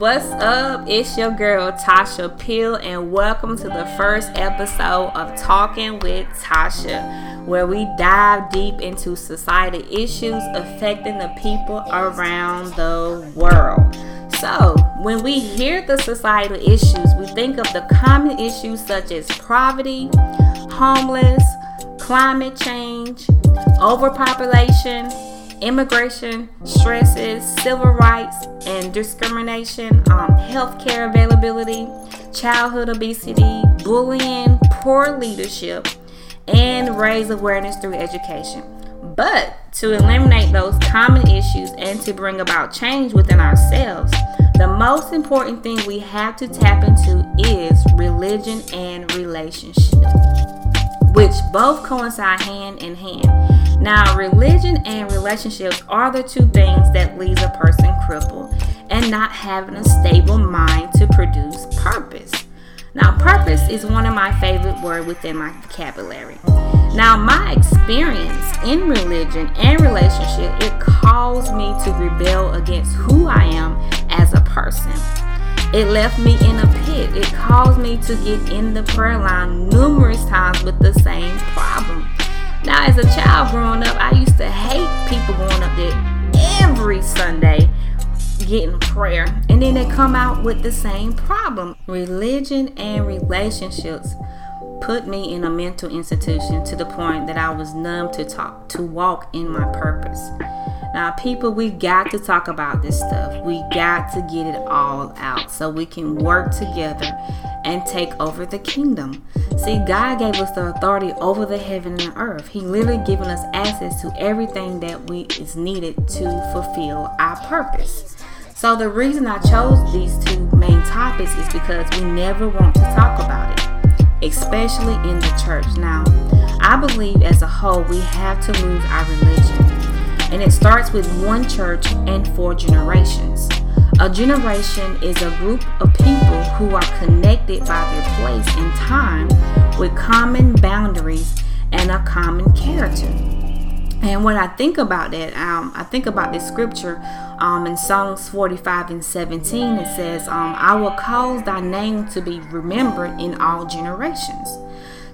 What's up? It's your girl Tasha Peel, and welcome to the first episode of Talking with Tasha, where we dive deep into society issues affecting the people around the world. So, when we hear the societal issues, we think of the common issues such as poverty, homeless, climate change, overpopulation immigration, stresses, civil rights and discrimination, um, healthcare availability, childhood obesity, bullying, poor leadership, and raise awareness through education. But to eliminate those common issues and to bring about change within ourselves, the most important thing we have to tap into is religion and relationship, which both coincide hand in hand. Now, religion and relationships are the two things that leaves a person crippled and not having a stable mind to produce purpose. Now, purpose is one of my favorite words within my vocabulary. Now, my experience in religion and relationship, it caused me to rebel against who I am as a person. It left me in a pit. It caused me to get in the prayer line numerous times with the same problem. Now, as a child growing up, I used to hate people going up there every Sunday getting prayer, and then they come out with the same problem. Religion and relationships put me in a mental institution to the point that I was numb to talk, to walk in my purpose. Now, people, we got to talk about this stuff. We got to get it all out so we can work together and take over the kingdom. See, God gave us the authority over the heaven and earth. He literally given us access to everything that we is needed to fulfill our purpose. So the reason I chose these two main topics is because we never want to talk about it, especially in the church. Now, I believe as a whole we have to lose our religion and it starts with one church and four generations. A generation is a group of people who are connected by their place and time with common boundaries and a common character. And when I think about that, um, I think about this scripture um, in Psalms 45 and 17. It says, um, I will cause thy name to be remembered in all generations.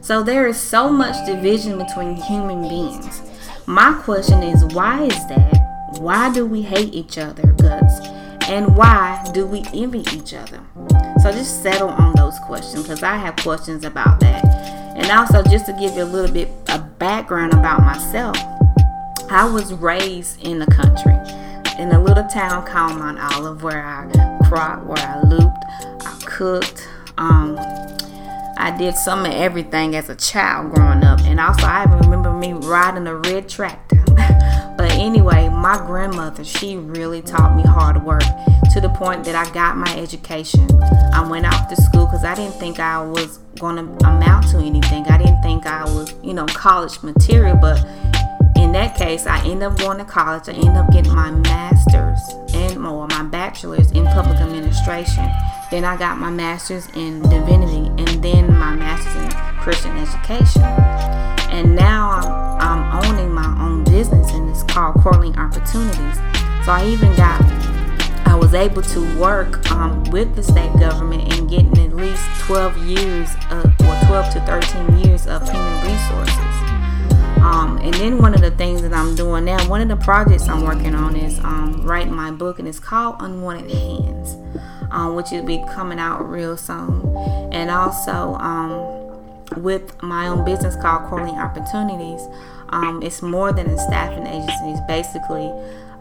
So there is so much division between human beings. My question is why is that? Why do we hate each other guts? And why do we envy each other? So just settle on those questions because I have questions about that. And also, just to give you a little bit of background about myself, I was raised in the country in a little town called Mount Olive where I cropped, where I looped, I cooked. Um, I did some of everything as a child growing up, and also I remember me riding a red tractor. but anyway, my grandmother, she really taught me hard work to the point that I got my education. I went off to school because I didn't think I was going to amount to anything. I didn't think I was, you know, college material, but in that case, I ended up going to college. I ended up getting my master's and more, my bachelor's in public administration. Then I got my master's in divinity and then my master's in Christian education. Corling Opportunities. So I even got, I was able to work um, with the state government and getting at least 12 years, of, or 12 to 13 years of human resources. Um, and then one of the things that I'm doing now, one of the projects I'm working on is um, writing my book, and it's called Unwanted Hands um, which will be coming out real soon. And also um, with my own business called Corling Opportunities, um, it's more than a staffing agency. It's basically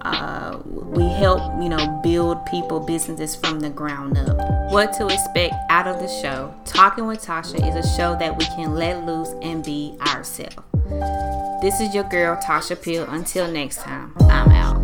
uh, we help you know build people businesses from the ground up. What to expect out of the show? Talking with Tasha is a show that we can let loose and be ourselves. This is your girl Tasha Peel. Until next time, I'm out.